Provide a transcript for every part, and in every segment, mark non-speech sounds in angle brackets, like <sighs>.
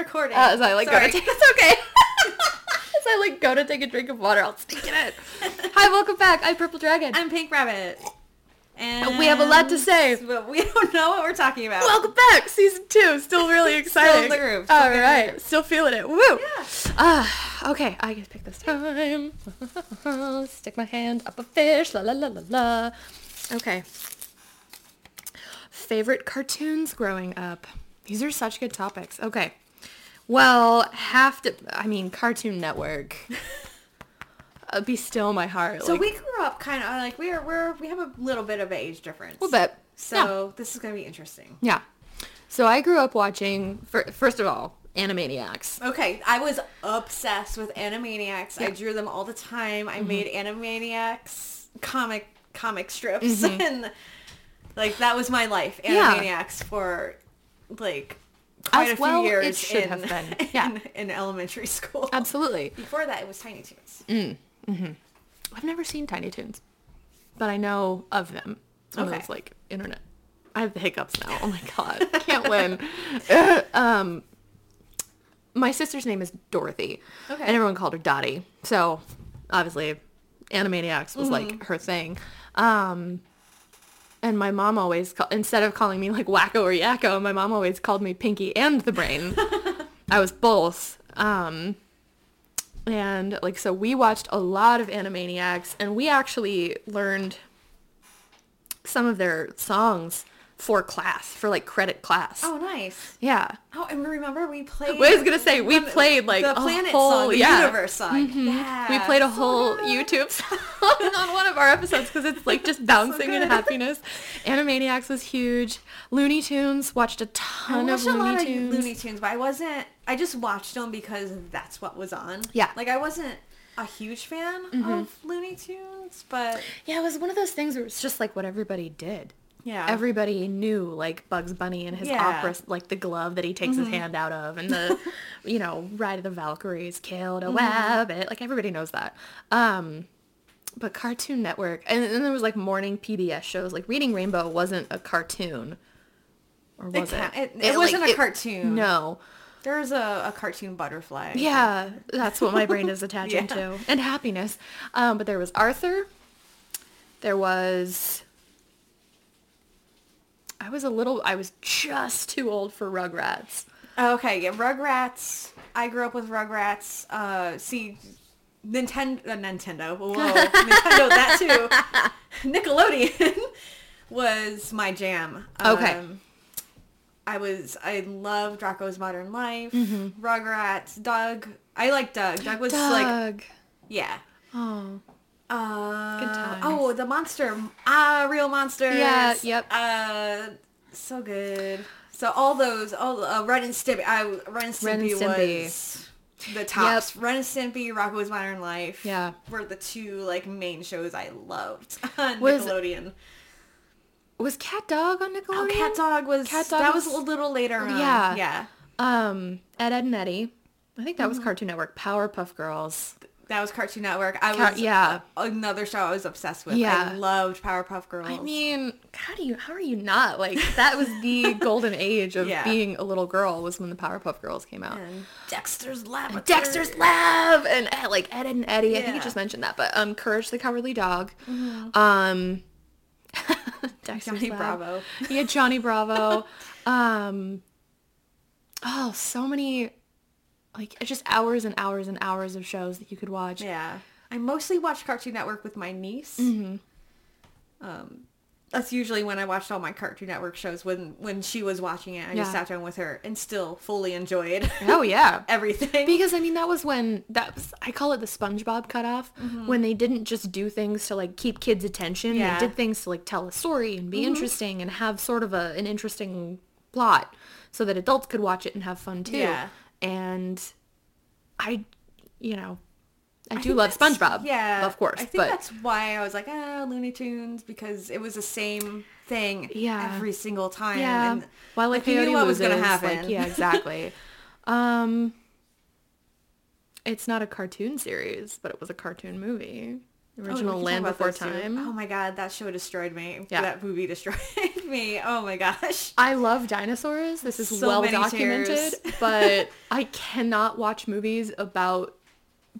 recording. Uh, as I like Sorry. go to take it's okay. <laughs> <laughs> as I like go to take a drink of water, I'll speak in it. <laughs> Hi, welcome back. I'm Purple Dragon. I'm Pink Rabbit. And We have a lot to say. But we don't know what we're talking about. welcome back, season two. Still really exciting. in the groove, still All getting in the right, groove. still feeling it. Woo. Yeah. Ah, okay. I get to pick this time. Stick my hand up a fish. La la la la la. Okay. Favorite cartoons growing up. These are such good topics. Okay. Well, have to. I mean, Cartoon Network. <laughs> uh, be still my heart. So like, we grew up kind of like we're we're we have a little bit of an age difference. a little bit. So this is gonna be interesting. Yeah. So I grew up watching. fir- First of all, Animaniacs. Okay, I was obsessed with Animaniacs. I Yeah. Mm-hmm. drew them all the time. I made Animaniacs comic comic strips <laughs> and like that was my life. Yeah. Animaniacs for like quite As a few well it years should in, have been. <laughs> Yeah. in, in elementary school. Absolutely. Before that, it was Tiny Toons. Mm. I've never seen Tiny Toons, but I know of them. Okay. of those like internet. I have the hiccups now. Oh my <laughs> god, can't win. <laughs> um, my sister's name is Dorothy, Okay. and everyone called her Dottie. So obviously, Animaniacs was Mm-hmm. like her thing. Um, and my mom always call, instead of calling me like Wakko or Yakko, my mom always called me Pinky and the Brain. <laughs> I was both. Um, and like so we watched a lot of Animaniacs and we actually learned some of their songs for class, for like credit class. Oh, nice. Yeah. Oh, and remember we played. I was gonna say we played like the a planet whole, song, the yeah. Mm-hmm. universe song. Yeah, We played a so whole good. YouTube <laughs> song on one of our episodes because it's like just <laughs> bouncing in happiness. Animaniacs was huge. Looney Tunes watched a ton of watched a Looney lot Tunes. of Looney Tunes, but I wasn't. I just watched them because that's what was on. Yeah. Mm-hmm. Like I wasn't a huge fan of Looney Tunes, but Yeah, it was one of those things where it's just like what everybody did. Yeah, everybody knew like Bugs Bunny and his Yeah. Mm-hmm. opera, like the glove that he takes his hand out of, and the, <laughs> you know, Ride of the Valkyries killed a Mm-hmm. rabbit. Like everybody knows that. Um, but Cartoon Network, and then there was like morning PBS shows. Like Reading Rainbow wasn't a cartoon, or was it? ca- it- it wasn't a cartoon. No. there's a, a cartoon butterfly. Yeah, that's what my brain is attaching <laughs> Yeah. to, and happiness. Um, but there was Arthur. There was. I was a little. I was just too old for Rugrats. Okay, yeah, Rugrats. I grew up with Rugrats. Uh, see, Nintendo, uh, Nintendo. Whoa, <laughs> Nintendo. That too. Nickelodeon <laughs> was my jam. Okay. Um, I was. I loved Rocko's Modern Life. Mm-hmm. Rugrats. Doug. I like Doug. Doug was like, Doug. yeah. Oh. Uh, times. oh, the monster. Ah, real monsters. Yeah, yep. Uh, so good. So all those, all uh, Ren and Stimpy. I Ren and Stimpy, Ren and Stimpy. was the tops. Ren and Stimpy, Rocko's Modern Life. Yeah. were the two like main shows I loved <laughs> on Was- Nickelodeon. Was Cat Dog on Nickelodeon? Oh, Cat Dog was Cat Dog that was, was- a little later on. Yeah. yeah. Um, Ed, Ed and Eddie. I think that Mm-hmm. was Cartoon Network. Powerpuff Girls. That was Cartoon Network. I was yeah. another show I was obsessed with. Yeah. I loved Powerpuff Girls. I mean, how do you? How are you not like? That was the <laughs> golden age of Yeah. being a little girl. Was when the Powerpuff Girls came out. and Dexter's Laboratory. Dexter's Lab and eh, like Ed and Eddie. I think you just mentioned that, but um, Courage the Cowardly Dog. Um, <laughs> Dexter's Johnny Lab. Bravo. Yeah, Johnny Bravo. <laughs> um, oh, so many, like just hours and hours and hours of shows that you could watch. Yeah. I mostly watched Cartoon Network with my niece. Mm-hmm. Um, that's usually when I watched all my Cartoon Network shows when when she was watching it. I just sat down with her and still fully enjoyed Oh <laughs> yeah. everything. Because I mean that was when that was I call it the SpongeBob cutoff when they didn't just do things to like keep kids' attention. Yeah. They did things to like tell a story and be interesting and have sort of a an interesting plot so that adults could watch it and have fun too. Yeah. And I you know I, do love SpongeBob. Yeah, Of course. I think but that's why I was like, ah, Looney Tunes because it was the same thing Yeah. every single time. yeah. And While like, like, you knew what was gonna like, happen. yeah, exactly. <laughs> um it's not a cartoon series, but it was a cartoon movie. Oh, Original talk Land Before. Time. Oh my god, that show destroyed me. Yeah. That movie destroyed <laughs> me. Oh my gosh. I love dinosaurs. This is So well documented, <laughs> but I cannot watch movies about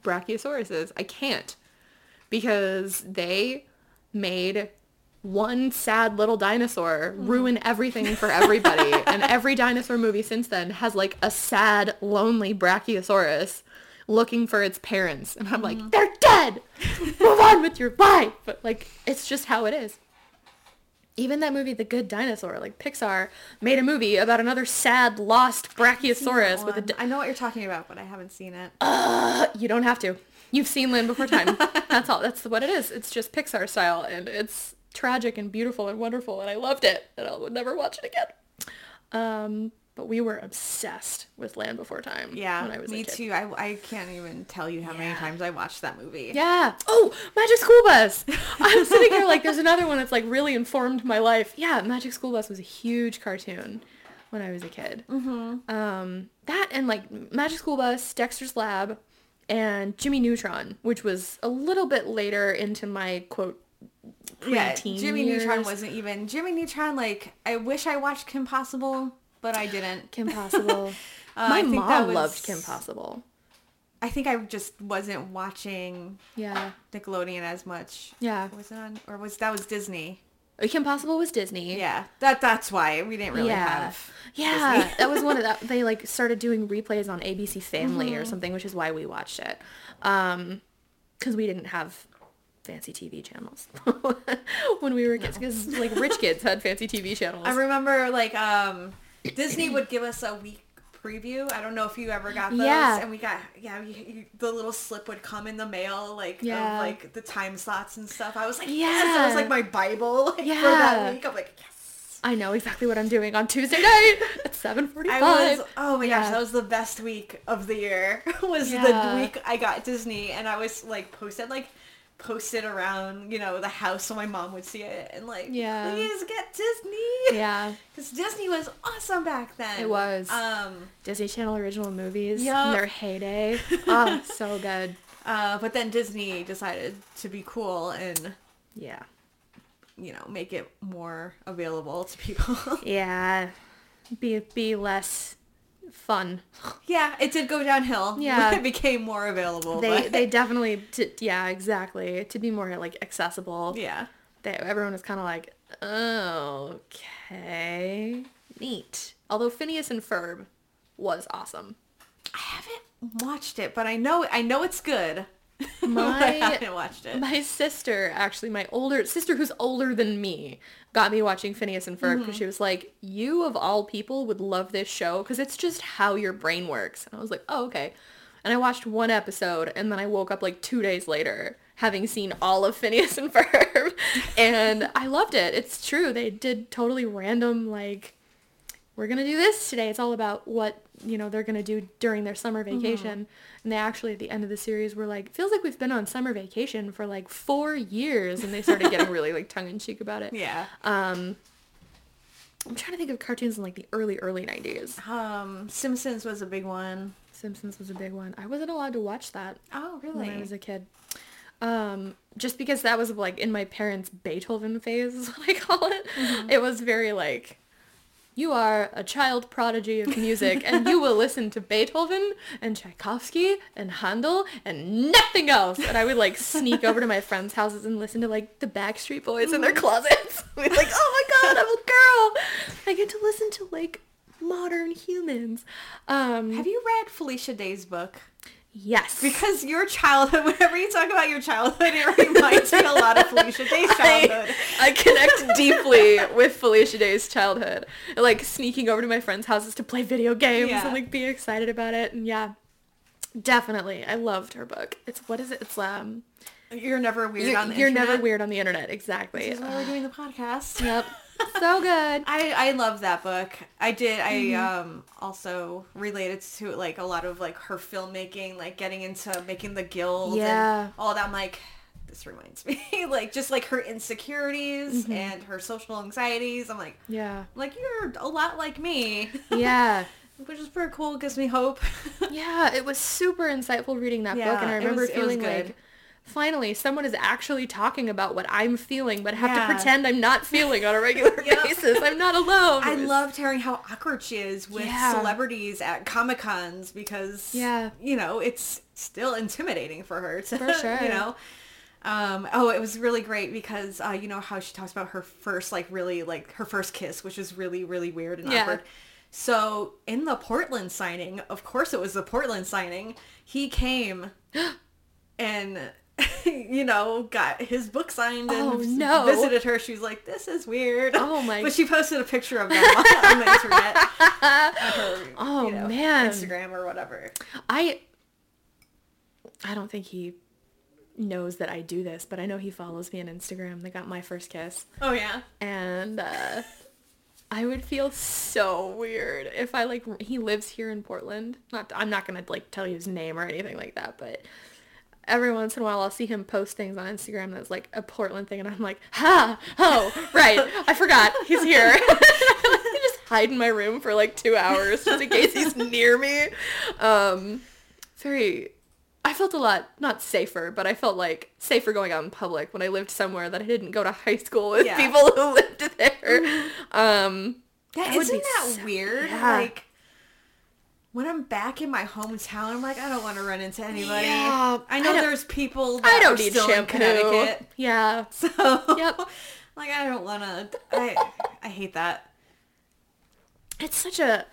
brachiosauruses. I can't because they made one sad little dinosaur Mm-hmm. ruin everything for everybody. <laughs> and every dinosaur movie since then has like a sad, lonely brachiosaurus looking for its parents. And I'm Mm-hmm. like, they're dead. Move on with your life. But like, it's just how it is. Even that movie, The Good Dinosaur, like Pixar made a movie about another sad, lost brachiosaurus with a. Di- I know what you're talking about, but I haven't seen it. you don't have to. You've seen Land Before Time. That's all. That's what it is. It's just Pixar style, and it's tragic and beautiful and wonderful, and I loved it, and I would never watch it again. Um, but we were obsessed with Land Before Time. yeah, when I was me a kid. too. I, I can't even tell you how many times I watched that movie. Yeah. Oh, Magic School Bus. I'm sitting here like there's another one that's like really informed my life. Yeah, Magic School Bus was a huge cartoon when I was a kid. Mm-hmm. Um, that and like Magic School Bus, Dexter's Lab, and Jimmy Neutron, which was a little bit later into my quote yeah. Jimmy Neutron wasn't even Jimmy Neutron. Like I wish I watched Kim Possible, but I didn't. Kim Possible. <laughs> Uh, my I think that mom was- loved Kim Possible. I think I just wasn't watching Yeah. Nickelodeon as much. Yeah. Was it on or was that was Disney? Uh, Kim Possible was Disney. Yeah. That that's why we didn't really yeah. have Yeah, <laughs> that was one of that. They like started doing replays on ABC Family Mm-hmm. or something, which is why we watched it. Um, because we didn't have fancy TV channels <laughs> when we were kids. Because like rich kids had fancy TV channels. I remember like um Disney would give us a week preview. I don't know if you ever got those. Yeah. And we got yeah, you, you, the little slip would come in the mail like Yeah. of like the time slots and stuff. I was like, Yeah. yes, that was like my bible <laughs> like, for that week. I'm like, yes. I know exactly what I'm doing on Tuesday night <laughs> at 7:45. I was oh my Yeah. gosh, that was the best week of the year. <laughs> was Yeah. the week I got Disney and I was like posted like posted around, you know, the house so my mom would see it and like Yeah. please get Disney. yeah, <laughs> Because Disney was awesome back then. It was. Um, Disney Channel original movies in their heyday. <laughs> oh, so good. uh, but then Disney decided to be cool and, Yeah. you know, make it more available to people. <laughs> Yeah. Be be less fun. yeah, it did go downhill. <laughs> Yeah. it became more available. They but- they <laughs> definitely t- yeah exactly to be more like accessible. yeah. They, everyone was kind of like okay neat. Although Phineas and Ferb was awesome. I haven't watched it, but I know I know it's good. <laughs> I My haven't watched it. my sister actually my older sister who's older than me got me watching Phineas and Ferb because mm-hmm. she was like you of all people would love this show because it's just how your brain works. And I was like oh okay. And I watched one episode and then I woke up like two days later having seen all of Phineas and Ferb. <laughs> And I loved it. It's true. They did totally random like we're gonna do this today. It's all about what you know they're gonna do during their summer vacation. And they actually at the end of the series were like, feels like we've been on summer vacation for like four years, and they started getting really like tongue in cheek about it. yeah. Um, I'm trying to think of cartoons in like the early early 90s. Um, Simpsons was a big one. Simpsons was a big one. I wasn't allowed to watch that Oh, really when I was a kid. Um, just because that was like in my parents' Beethoven phase, is <laughs> what I call it. It was very like, you are a child prodigy of music and you will listen to Beethoven and Tchaikovsky and Handel and nothing else. And I would like sneak over to my friends' houses and listen to like the Backstreet Boys in their closets. <laughs> We'd like, oh my god, I'm a girl. I get to listen to like modern humans. Um, Have you read Felicia Day's book? Yes. Because your childhood, <laughs> whenever you talk about your childhood, it reminds me a lot of Felicia Day's <laughs> childhood. I, I connect deeply with Felicia Day's childhood. Like sneaking over to my friends' houses to play video games Yeah. and like be excited about it. And yeah, definitely. I loved her book. It's what is it? It's um You're never weird you're, on the you're internet. never weird on the internet. Exactly. This is why we're doing the podcast. yep. So good. I I love that book. I did. I Mm-hmm. um also related to like a lot of like her filmmaking, like getting into making the guild Yeah. and all that. I'm like, this reminds <laughs> me, like just like her insecurities Mm-hmm. and her social anxieties. I'm like, Yeah. Like you're a lot like me, <laughs> Yeah. which is pretty cool. Gives me hope. <laughs> Yeah, it was super insightful reading that book, and Yeah, I remember was- feeling good. like finally someone is actually talking about what I'm feeling, but have Yeah. to pretend I'm not feeling on a regular <laughs> <laughs> Yep. basis. I'm not alone. I was- loved hearing how awkward she is with Yeah. celebrities at Comic Cons because, Yeah. you know, it's still intimidating for her to, For <laughs> sure. you know. Um, oh, it was really great because, uh, you know, how she talks about her first, like, really, like, her first kiss, which is really, really weird and Yeah. awkward. So, in the Portland signing, of course it was the Portland signing, he came <gasps> and, <laughs> you know, got his book signed and Oh, no. visited her. She was like, this is weird. Oh, my- <laughs> But she posted a picture of them <laughs> on, the internet. her, Oh, you know, man. Instagram or whatever. I I don't think he knows that I do this, but I know he follows me on Instagram. They got my first kiss. Oh, yeah. And uh I would feel so weird if I like he lives here in Portland. Not I'm not going to like tell you his name or anything like that, but every once in a while I'll see him post things on Instagram that's like a Portland thing and I'm like, "Ha! Oh, right. I forgot. He's here." <laughs> I just hide in my room for like 2 hours just in case he's near me. Um very I felt a lot not safer, but I felt like safer going out in public when I lived somewhere that I didn't go to high school with Yeah. people who lived there. Um, yeah, isn't that so- weird? yeah. Like, when I'm back in my hometown, I'm like, I don't want to run into anybody. Yeah, I know I there's people that I don't need still in shampoo. Connecticut. Yeah. <laughs> So, Yep. like, I don't want to. I, I hate that. It's such a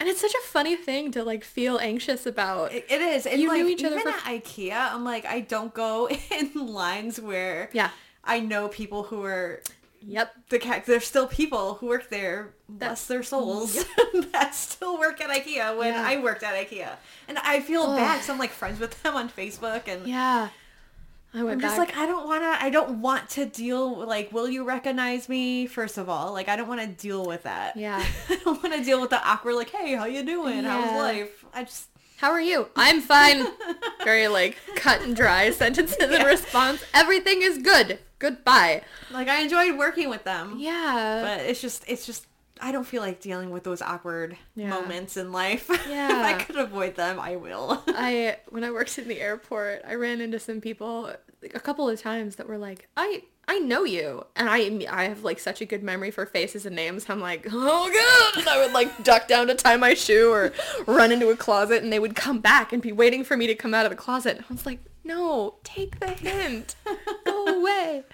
and it's such a funny thing to like feel anxious about. It, it is. And You like, knew each other even for- at IKEA, I'm like, I don't go <laughs> in lines where Yeah. I know people who are Yep. the cat. There's still people who work there, bless their souls, <laughs> that still work at IKEA when Yeah. I worked at IKEA, and I feel Ugh. bad. So I'm like friends with them on Facebook, and Yeah. I went I'm just back. like, I don't want to. I don't want to deal. with Like, will you recognize me? First of all, like, I don't want to deal with that. Yeah. <laughs> I don't want to deal with the awkward. Like, hey, how you doing? How's life? I just. How are you? I'm fine. <laughs> Very like cut and dry sentences in Yeah. response. Everything is good. Goodbye. Like I enjoyed working with them. Yeah. But it's just it's just I don't feel like dealing with those awkward Yeah. moments in life. <laughs> if Yeah. I could avoid them, I will. <laughs> I when I worked in the airport, I ran into some people a couple of times that were like, "I I know you," and I I have like such a good memory for faces and names. I'm like, "Oh god!" And I would like <laughs> duck down to tie my shoe or run into a closet, and they would come back and be waiting for me to come out of the closet. I was like, "No, take the hint, go away."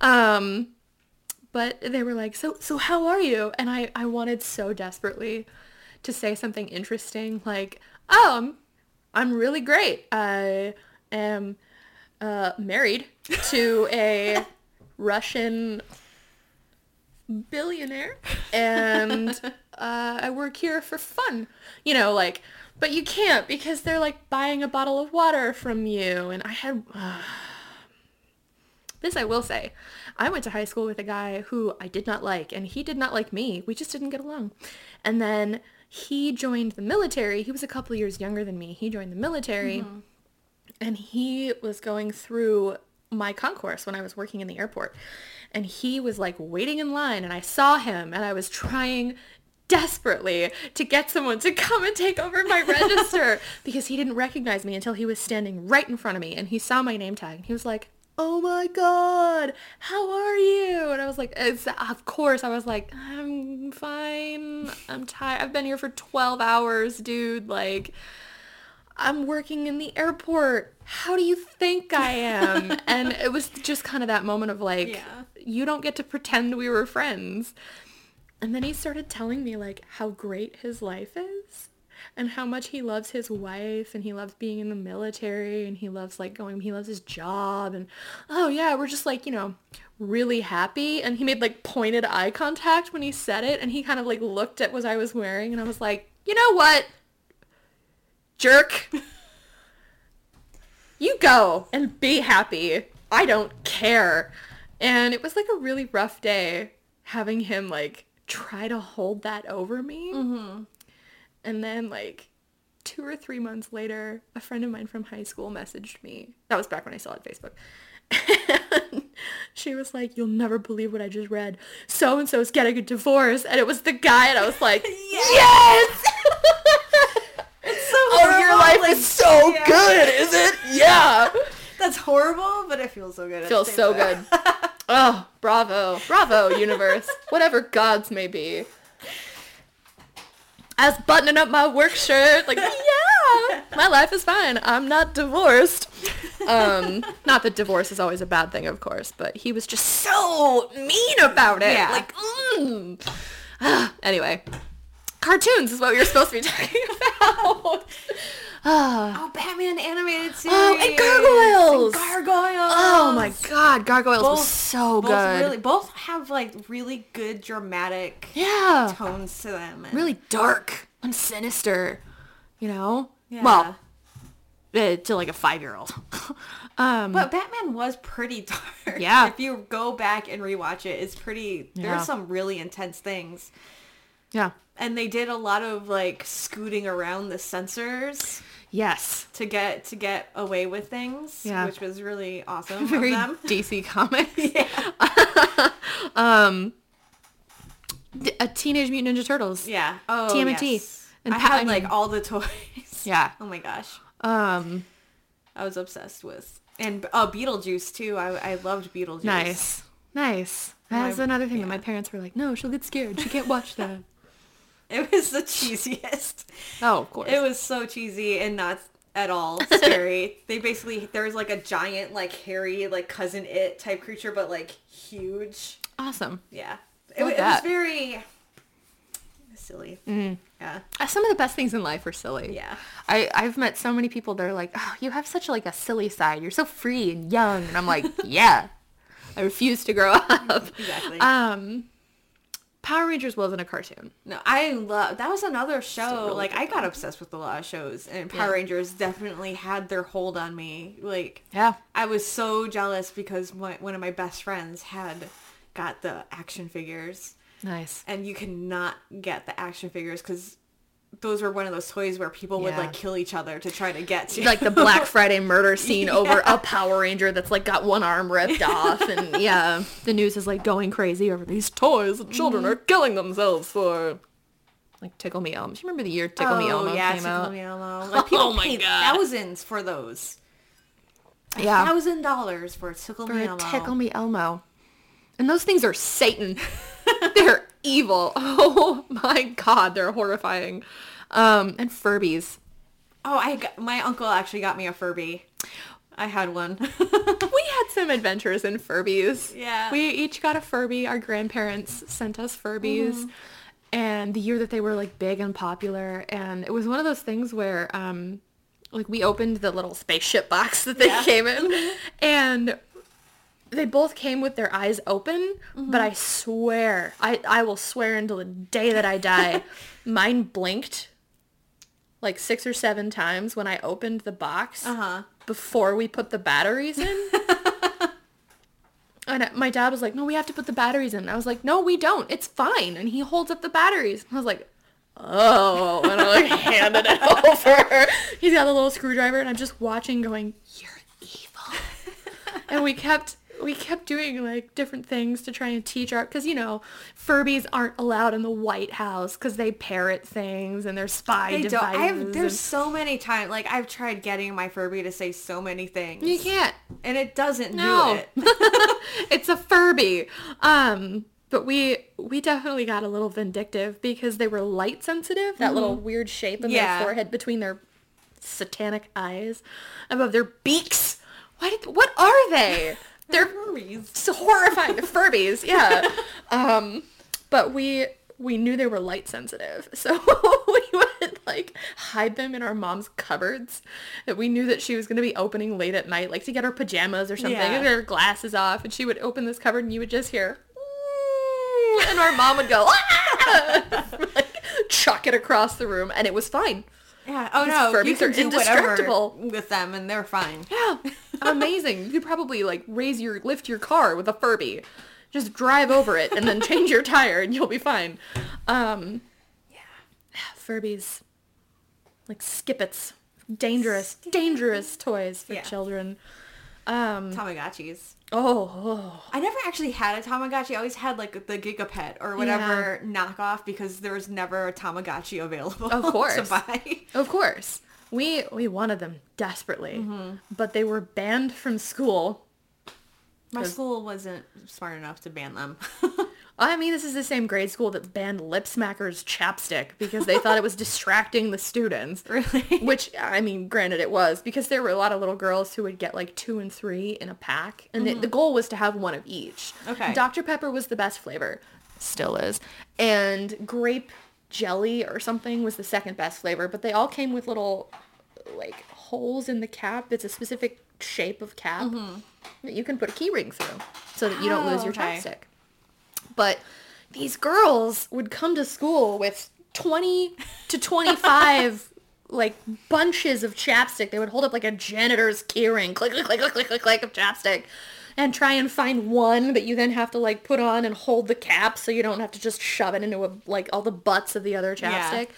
Um, but they were like, "So so how are you?" And I I wanted so desperately to say something interesting like, "Oh, I'm I'm really great. I am uh, married to a Russian billionaire and uh, I work here for fun. You know, like, but you can't because they're like buying a bottle of water from you. And I had, <sighs> this I will say, I went to high school with a guy who I did not like and he did not like me. We just didn't get along. And then he joined the military. He was a couple years younger than me. He joined the military mm-hmm. and he was going through my concourse when I was working in the airport. And he was like waiting in line and I saw him and I was trying desperately to get someone to come and take over my <laughs> register because he didn't recognize me until he was standing right in front of me and he saw my name tag and he was like, "Oh my god, how are you?" And I was like, it's, "Of course." I was like, "I'm fine. I'm tired. I've been here for 12 hours, dude. Like I'm working in the airport. How do you think I am? <laughs> and it was just kind of that moment of like, Yeah. you don't get to pretend we were friends. And then he started telling me like how great his life is and how much he loves his wife and he loves being in the military and he loves like going, he loves his job and oh yeah, we're just like, you know, really happy. And he made like pointed eye contact when he said it and he kind of like looked at what I was wearing and I was like, you know what? jerk. <laughs> You go and be happy. I don't care. And it was like a really rough day having him like try to hold that over me. Mm-hmm. And then like two or three months later, a friend of mine from high school messaged me. That was back when I still had Facebook. <laughs> And she was like, you'll never believe what I just read. So and so is getting a divorce. And it was the guy. And I was like, <laughs> yes! <laughs> It's so oh, your life like, is so yeah. good, is it? Yeah. That's horrible, but it feels so good. the Feels so good. Oh, bravo. Bravo, universe. <laughs> Whatever gods may be. I was buttoning up my work shirt, like, <laughs> yeah, my life is fine. I'm not divorced. Um, not that divorce is always a bad thing, of course, but he was just so mean about it. Yeah. Like, mm. <sighs> anyway, cartoons is what we were supposed to be talking <laughs> about. Ah. Oh, Batman animated series. Oh, and Gargoyles. And Gargoyles. Oh my god, Gargoyles was Both- so both good. Really, both have like really good dramatic yeah. tones to them. and- Really dark and sinister, you know? Yeah. Well, eh, to like a five-year-old. <laughs> um, But Batman was pretty <laughs> dark. Yeah. If you go back and rewatch it, it's pretty. Yeah. There's some really intense things, yeah. and they did a lot of like scooting around the censors Yes. to get to get away with things, Yeah. which was really awesome Very. <laughs> DC Comics. <laughs> yeah. <laughs> D- A Teenage Mutant Ninja Turtles. Yeah. Oh, TMNT. yes. And I had like all the toys. Yeah. Oh my gosh. Um, I was obsessed with. And uh, Beetlejuice too. I, I loved Beetlejuice. nice. Nice. That's another thing yeah. that my parents were like, no, she'll get scared. She can't watch that. <laughs> It was the cheesiest. oh, of course. It was so cheesy and not at all scary. <laughs> they basically there was like a giant like hairy like cousin it type creature, but like huge. awesome. Yeah, it, it was very silly. Yeah, Uh, Some of the best things in life are silly. yeah. I, I've met so many people that are like, oh, you have such like a silly side. You're so free and young. And I'm like, <laughs> yeah. I refuse to grow up. Exactly. Um, Power Rangers wasn't a cartoon. No, I love that was another show. really like I got obsessed with a lot of shows, and Power Yeah. Rangers definitely had their hold on me. Like Yeah. I was so jealous because my, one of my best friends had got the action figures. Nice. and you cannot get the action figures because those were one of those toys where people would like kill each other to try to get to. Like the Black <laughs> Friday murder <laughs> scene over a Power Ranger that's like got one arm ripped <laughs> off. And yeah, the news is like going crazy over these toys and children mm-hmm. are killing themselves for like Tickle Me Elmo. Do you remember the year Tickle Me oh Elmo yeah, came Tickle out? Me Elmo. Like people Oh my paid God. thousands for those. Yeah. thousand dollars for a Tickle For Me a Elmo. Tickle Me Elmo. And those things are Satan. they're evil. <laughs> Oh my god, they're horrifying. Um, and Furbies. Oh, I got, my uncle actually got me a Furby. I had one. <laughs> We had some adventures in Furbies. Yeah. We each got a Furby. Our grandparents sent us Furbies. And the year that they were like big and popular. And it was one of those things where um like we opened the little spaceship box that they Yeah. came in. And they both came with their eyes open, but I swear, I, I will swear until the day that I die, <laughs> mine blinked like six or seven times when I opened the box Uh-huh. before we put the batteries in. <laughs> and my dad was like, no, we have to put the batteries in. I was like, no, we don't. It's fine. And he holds up the batteries. I was like, oh, and I like <laughs> handed it over. He's got a little screwdriver and I'm just watching going, you're evil. and we kept we kept doing like different things to try and teach our because you know Furbies aren't allowed in the White House because they parrot things and they're spy They don't. I've, and- there's so many times. Like I've tried getting my Furby to say so many things, you can't. and it doesn't No. do it. <laughs> it's a Furby. Um, but we we definitely got a little vindictive because they were light sensitive. That little weird shape in Yeah. their forehead between their satanic eyes, above their beaks. Did? What are they? They're Furbies. so horrifying. The Furbies, yeah. <laughs> Um, but we we knew they were light sensitive, <laughs> so we would like hide them in our mom's cupboards. That we knew that she was gonna be opening late at night, like to get her pajamas or something, Yeah. her glasses off, and she would open this cupboard, and you would just hear, "Ooh," and our mom would go, "Ah!" <laughs> like chuck it across the room, and it was fine. Yeah. Oh no, you Furbies can are do whatever indestructible. with them, and they're fine. Yeah, amazing. You could probably like raise your lift your car with a Furby. Just drive over it and then change your tire and you'll be fine. Um, yeah, <sighs> Furbies, like Skip-Its, dangerous, dangerous toys for Yeah. children. Um, Tamagotchis. oh, oh, I never actually had a Tamagotchi. I always had like the Gigapet or whatever knockoff because there was never a Tamagotchi available Of <laughs> course. to buy. of course. We we wanted them desperately, Mm-hmm. but they were banned from school. My school wasn't smart enough to ban them. <laughs> I mean, this is the same grade school that banned Lip Smackers chapstick because they thought it was distracting the students. <laughs> really? Which, I mean, granted it was because there were a lot of little girls who would get like two and three in a pack. And the, the goal was to have one of each. Okay. Dr. Pepper was the best flavor. Still is. And grape jelly or something was the second best flavor. But they all came with little like holes in the cap. It's a specific shape of cap that you can put a key ring through so that you don't lose Oh, your okay. chapstick. But these girls would come to school with 20 to 25 like bunches of chapstick. They would hold up like a janitor's keyring, click, click, click, click, click, click, click of chapstick, and try and find one that you then have to like put on and hold the cap so you don't have to just shove it into a, like all the butts of the other Yeah. chapstick.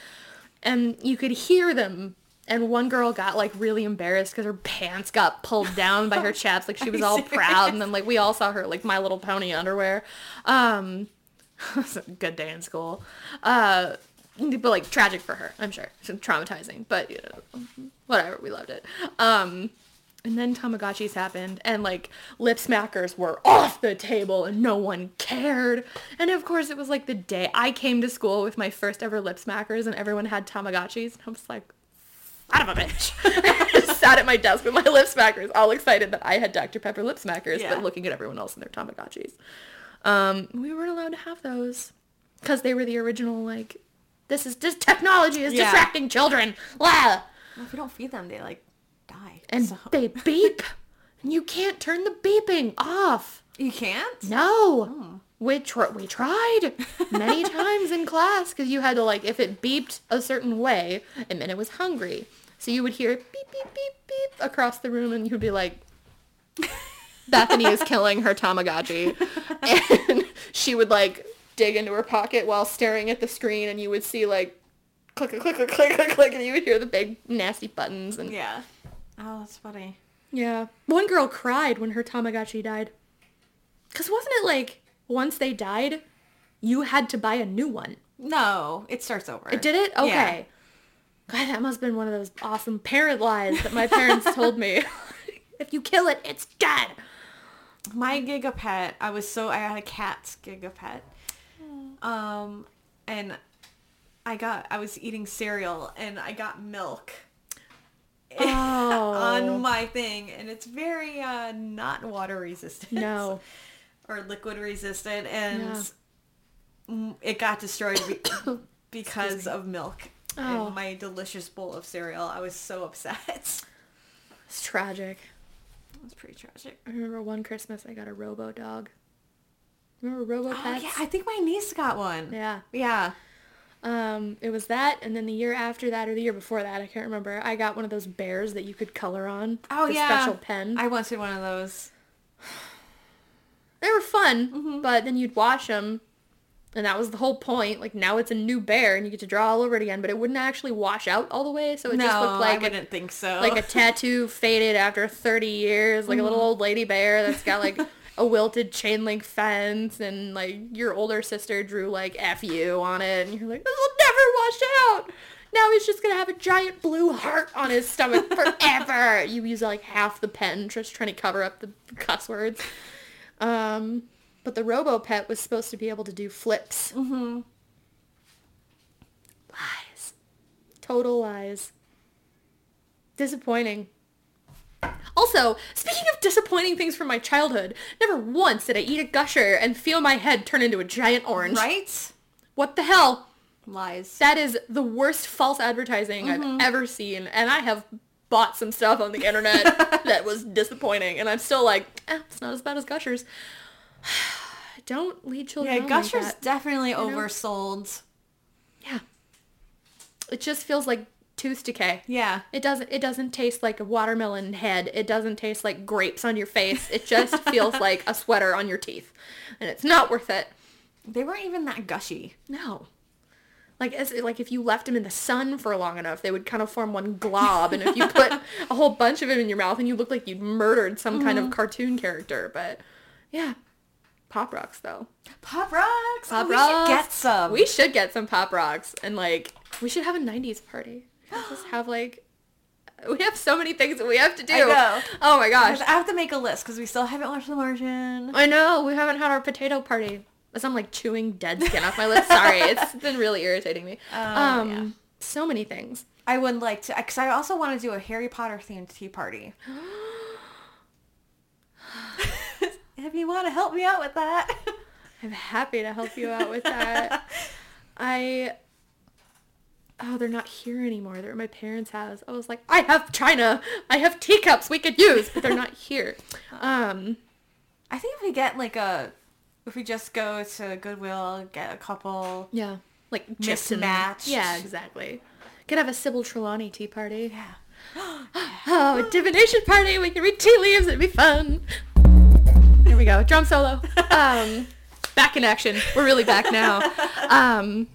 And you could hear them. And one girl got like really embarrassed because her pants got pulled down by her <laughs> chaps. Like she was all serious? proud. And then like we all saw her like My Little Pony underwear. Um, <laughs> good day in school. Uh, but like tragic for her, I'm sure. It's traumatizing, but you know, whatever. We loved it. Um, and then Tamagotchis happened, and like lip smackers were off the table, and no one cared. And of course, it was like the day I came to school with my first ever lip smackers, and everyone had Tamagotchis, and I was like, out of a bitch. I <laughs> just <laughs> sat at my desk with my lip smackers, all excited that I had Dr. Pepper lip smackers, Yeah. but looking at everyone else in their Tamagotchis. Um, we weren't allowed to have those because they were the original like, this is just technology is Yeah. distracting children. Blah. Well, if you don't feed them, they like die. And so. they <laughs> beep. and you can't turn the beeping off. you can't. No. Hmm. We, tr- we tried many <laughs> times in class because you had to like, if it beeped a certain way, it meant it was hungry. So you would hear beep, beep, beep, beep across the room and you would be like, Bethany is killing her Tamagotchi. <laughs> And she would like dig into her pocket while staring at the screen and you would see like click, click, click, click, click, click, click, and you would hear the big nasty buttons and Yeah. Oh, that's funny. yeah. One girl cried when her Tamagotchi died. Cause wasn't it like once they died, you had to buy a new one? No, it starts over. It did it? Yeah. Okay. God, that must have been one of those awesome parent lies that my parents <laughs> told me. if you kill it, it's dead. My Gigapet, I was so I had a cat's Gigapet. Um and I got I was eating cereal and I got milk Oh. <laughs> on my thing and it's very uh not water resistant. No. <laughs> Or liquid resistant and Yeah. it got destroyed be- <coughs> because of milk. Oh. And my delicious bowl of cereal. I was so upset. <laughs> It's tragic. It was pretty tragic. I remember one Christmas I got a Robo dog. Remember Robo Oh Pets? yeah, I think my niece got one. yeah. Yeah. Um, it was that, and then the year after that, or the year before that, I can't remember. I got one of those bears that you could color on. Oh the yeah. special pen. I wanted one of those. They were fun, Mm-hmm. but then you'd wash them, and that was the whole point. Like now it's a new bear, and you get to draw all over it again, but it wouldn't actually wash out all the way, so it no, just looked like I wouldn't think so. like a <laughs> tattoo faded after 30 years, like a Mm-hmm. little old lady bear that's got like <laughs> a wilted chain link fence, and like your older sister drew like "F you" on it, and you're like, this will never wash out. Now he's just gonna have a giant blue heart on his stomach <laughs> forever. you use like half the pen just trying to cover up the cuss words. Um, but the Robo Pet was supposed to be able to do flips. Mm-hmm. Lies. Total lies. Disappointing. Also, speaking of disappointing things from my childhood, never once did I eat a gusher and feel my head turn into a giant orange. right? What the hell? Lies. That is the worst false advertising Mm-hmm. I've ever seen, and I have bought some stuff on the internet <laughs> that was disappointing, and I'm still like, eh, it's not as bad as gushers. <sighs> Don't lead children yeah, Gushers like definitely know? oversold. Yeah. It just feels like tooth decay. Yeah. It doesn't it doesn't taste like a watermelon head. It doesn't taste like grapes on your face. It just <laughs> feels like a sweater on your teeth. And it's not worth it. They weren't even that gushy. No. Like as like if you left them in the sun for long enough, they would kind of form one glob. And if you put a whole bunch of them in your mouth, and you look like you'd murdered some kind of uh-huh. cartoon character. But yeah, pop rocks though. Pop rocks. Pop oh, we rocks. should get some. We should get some pop rocks, and like we should have a '90s party. Just have like We have so many things that we have to do. I. Oh my gosh. I have to make a list because we still haven't watched The Martian. I know. We haven't had our potato party. As I'm like chewing dead skin off my lips. Sorry. <laughs> It's been really irritating me. Oh, um, yeah. so many things. I would like to, because I also want to do a Harry Potter themed tea party. <gasps> if you want to help me out with that. I'm happy to help you out with that. <laughs> I Oh, they're not here anymore. They're at my parents' house. I was like, I have china. I have teacups we could use, but they're not here. <laughs> Um, I think if we get like a, if we just go to Goodwill, get a couple. yeah, like and- Mismatched. Yeah, exactly. Could have a Sybil Trelawney tea party. Yeah. <gasps> Oh, a divination party. We can read tea leaves. It'd be fun. Here we go. Drum solo. <laughs> Um, back in action. We're really back now. <laughs> Um,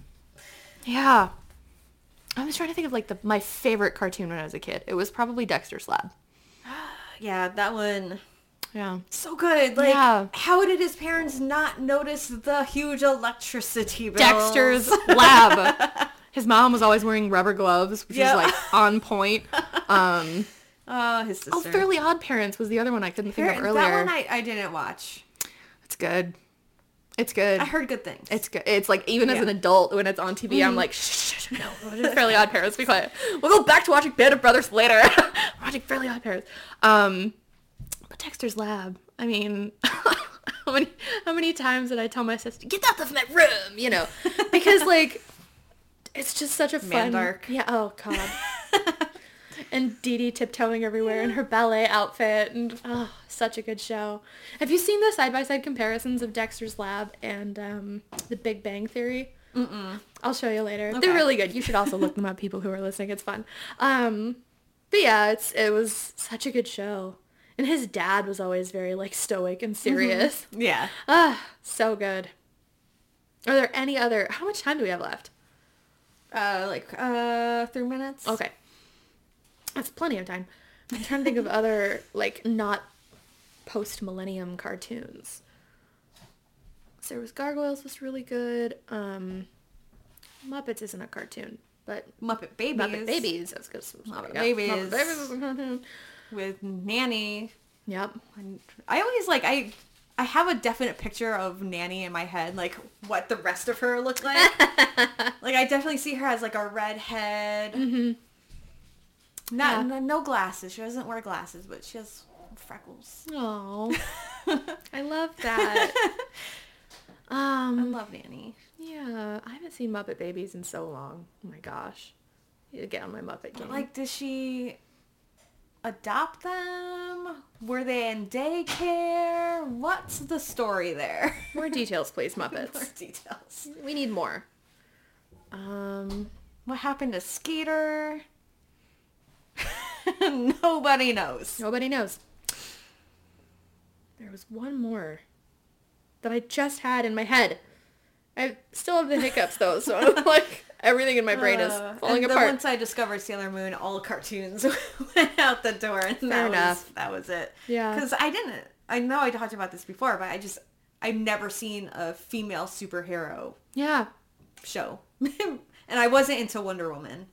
yeah. I was trying to think of like the my favorite cartoon when I was a kid. It was probably Dexter's Lab. <gasps> Yeah, that one. Yeah. So good. Like, Yeah. how did his parents not notice the huge electricity? Dexter's <laughs> Lab. His mom was always wearing rubber gloves, which Yep. is like on point. <laughs> Um, Oh, his sister. oh, Fairly Odd Parents was the other one I couldn't think of earlier. That one I, I didn't watch. It's good. It's good. I heard good things. It's good. It's like even as an adult when it's on TV, I'm like, shh, shh, shh, no, <laughs> it's Fairly Odd Parents. Be quiet. We'll go back to watching Band of Brothers later. <laughs> watching Fairly Odd Parents. Um, but Dexter's Lab. I mean, <laughs> how many how many times did I tell my sister, get out of my room? You know, because like, it's just such a fun. Mandark. Yeah. Oh God. And Dee Dee tiptoeing everywhere in her ballet outfit, and oh, such a good show. Have you seen the side by side comparisons of Dexter's Lab and um, The Big Bang Theory? Mm-mm. I'll show you later. Okay. They're really good. You should also look them up, people who are listening. It's fun. Um, but yeah, it's it was such a good show. And his dad was always very like stoic and serious. yeah. Ah, so good. Are there any other? How much time do we have left? Uh, like uh, three minutes. Okay. That's plenty of time. I'm trying to think of other, like, not post-millennium cartoons. So there was Gargoyles was really good. Um, Muppets isn't a cartoon, but Muppet Babies. Muppet Babies. That's good. Muppet Babies. Muppet Babies is a cartoon. with Nanny. Yep. I always like I. I have a definite picture of Nanny in my head, like what the rest of her looked like. <laughs> like I definitely see her as like a redhead. Mm-hmm. Not Yeah. no, no glasses. She doesn't wear glasses, but she has freckles. Oh, <laughs> I love that. <laughs> Um, I love Nanny. yeah, I haven't seen Muppet Babies in so long. Oh my gosh. To get on my Muppet game. Like, did she adopt them? Were they in daycare? What's the story there? More details, please, <laughs> Muppets. More details. We need more. Um, What happened to Skeeter? <laughs> Nobody knows. nobody knows. There was one more that I just had in my head. I still have the hiccups though, so I'm <laughs> like everything in my brain is Uh, falling then apart. once I discovered Sailor Moon, all cartoons <laughs> went out the door, and Fair that enough. was that was it. Yeah. because I didn't. I know I talked about this before, but I just I've never seen a female superhero yeah, show, and I wasn't into Wonder Woman.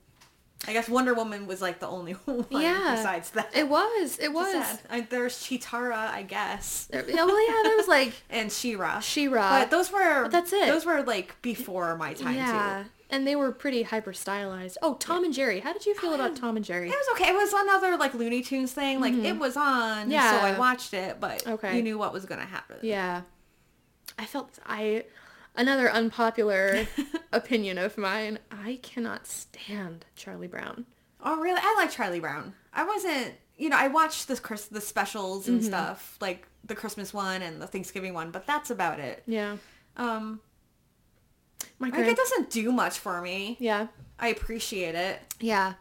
I guess Wonder Woman was like the only <laughs> one Yeah. besides that. it was. It was. I, there's Cheetara, I guess, There, yeah, well, yeah, there was like <laughs> and She-Ra. She-Ra. But those were But that's it. Those were like before my time yeah, too. and they were pretty hyper stylized. Oh, Tom and Jerry. How did you feel about <gasps> Tom and Jerry? It was okay. It was another like Looney Tunes thing. Like mm-hmm. it was on, Yeah. so I watched it, but Okay. you knew what was gonna happen. Yeah. I felt I another unpopular <laughs> opinion of mine. I cannot stand Charlie Brown. Oh really? I like Charlie Brown. I wasn't. You know, I watched the Chris the specials Mm-hmm. and stuff, like the Christmas one and the Thanksgiving one, but that's about it. Yeah. Um, My like it doesn't do much for me. Yeah. I appreciate it. Yeah.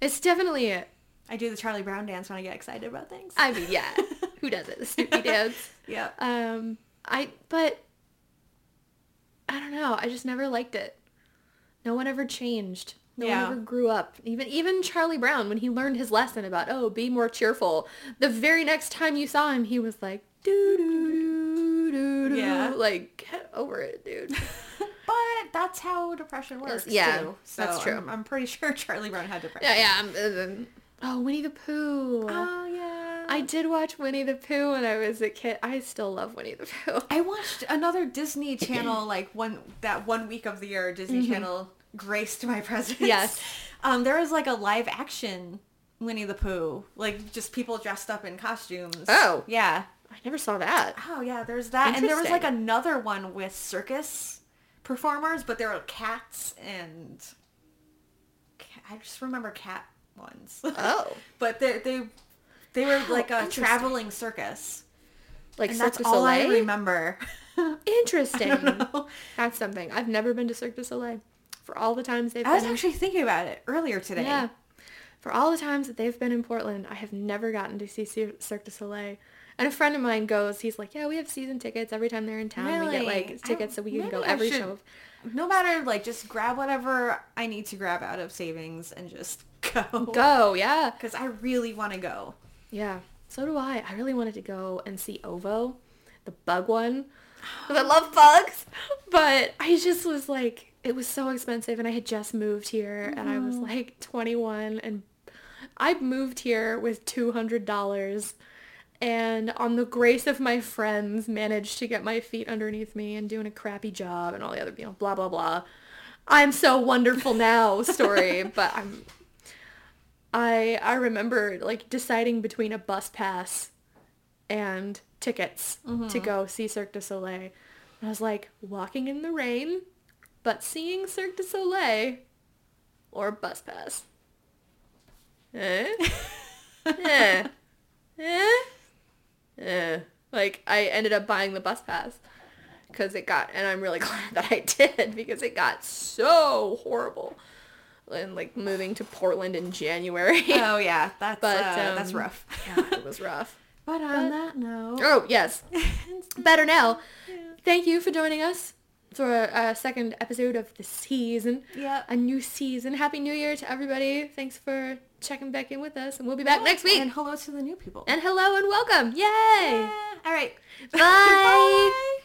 It's definitely it. I do the Charlie Brown dance when I get excited about things. I mean, yeah. <laughs> Who does it? The Snoopy dance. <laughs> yeah. Um I but I don't know. I just never liked it. No one ever changed. No Yeah. one ever grew up. Even even Charlie Brown when he learned his lesson about oh be more cheerful. The very next time you saw him, he was like doo doo doo doo doo. Yeah. Like get over it, dude. <laughs> But that's how depression works. yeah, too. So that's true. I'm, I'm pretty <laughs> sure Charlie Brown had depression. yeah, yeah. I'm, uh, Oh, Winnie the Pooh. Oh yeah. I did watch Winnie the Pooh when I was a kid. I still love Winnie the Pooh. I watched another Disney <clears throat> Channel like one that one week of the year Disney Channel graced my <laughs> presence. Mm-hmm. Yes. Um, there was like a live action Winnie the Pooh, like just people dressed up in costumes. Oh. Yeah. I never saw that. Oh yeah, there's that, and there was like another one with circus performers, but there were cats and I just remember cat ones. <laughs> Oh. but they they they were Wow, like a traveling circus, Like and Cirque that's du all I Soleil? remember. <laughs> Interesting. I. That's something. I've never been to Cirque du Soleil. For all the times they've been. I was been actually thinking about it earlier today. Yeah. For all the times that they've been in Portland, I have never gotten to see Cirque du Soleil. And a friend of mine goes, he's like, yeah, we have season tickets every time they're in town. We get like tickets I- so we can go every should- show. No matter, like, just grab whatever I need to grab out of savings and just <laughs> go. Go, yeah. Because I really want to go. Yeah. So do I. I really wanted to go and see Ovo, the bug one. Because I love bugs. <laughs> But I just was like, it was so expensive and I had just moved here and I was mm-hmm. like 21 and I moved here with $200 and on the grace of my friends managed to get my feet underneath me and doing a crappy job and all the other, you know, blah, blah, blah. I'm so wonderful now <laughs> story, but I'm I I remember like deciding between a bus pass and tickets to go see Cirque du Soleil. And I was like walking in the rain, but seeing Cirque du Soleil or bus pass. Eh? eh? Eh? Eh. Like I ended up buying the bus pass because it got, and I'm really <laughs> glad that I did because it got so horrible. And like moving to Portland in January. <laughs> Oh, yeah. That's, But, uh, that's um, rough. <laughs> yeah, it was rough. <laughs> But on that note... Oh, yes. Better now. Thank you for joining us for a, a second episode of the season. Yep. A new season. Happy New Year to everybody. Thanks for checking back in with us. And we'll be back next week. And hello to the new people. And hello and welcome. Yay. Yeah. All right. Bye.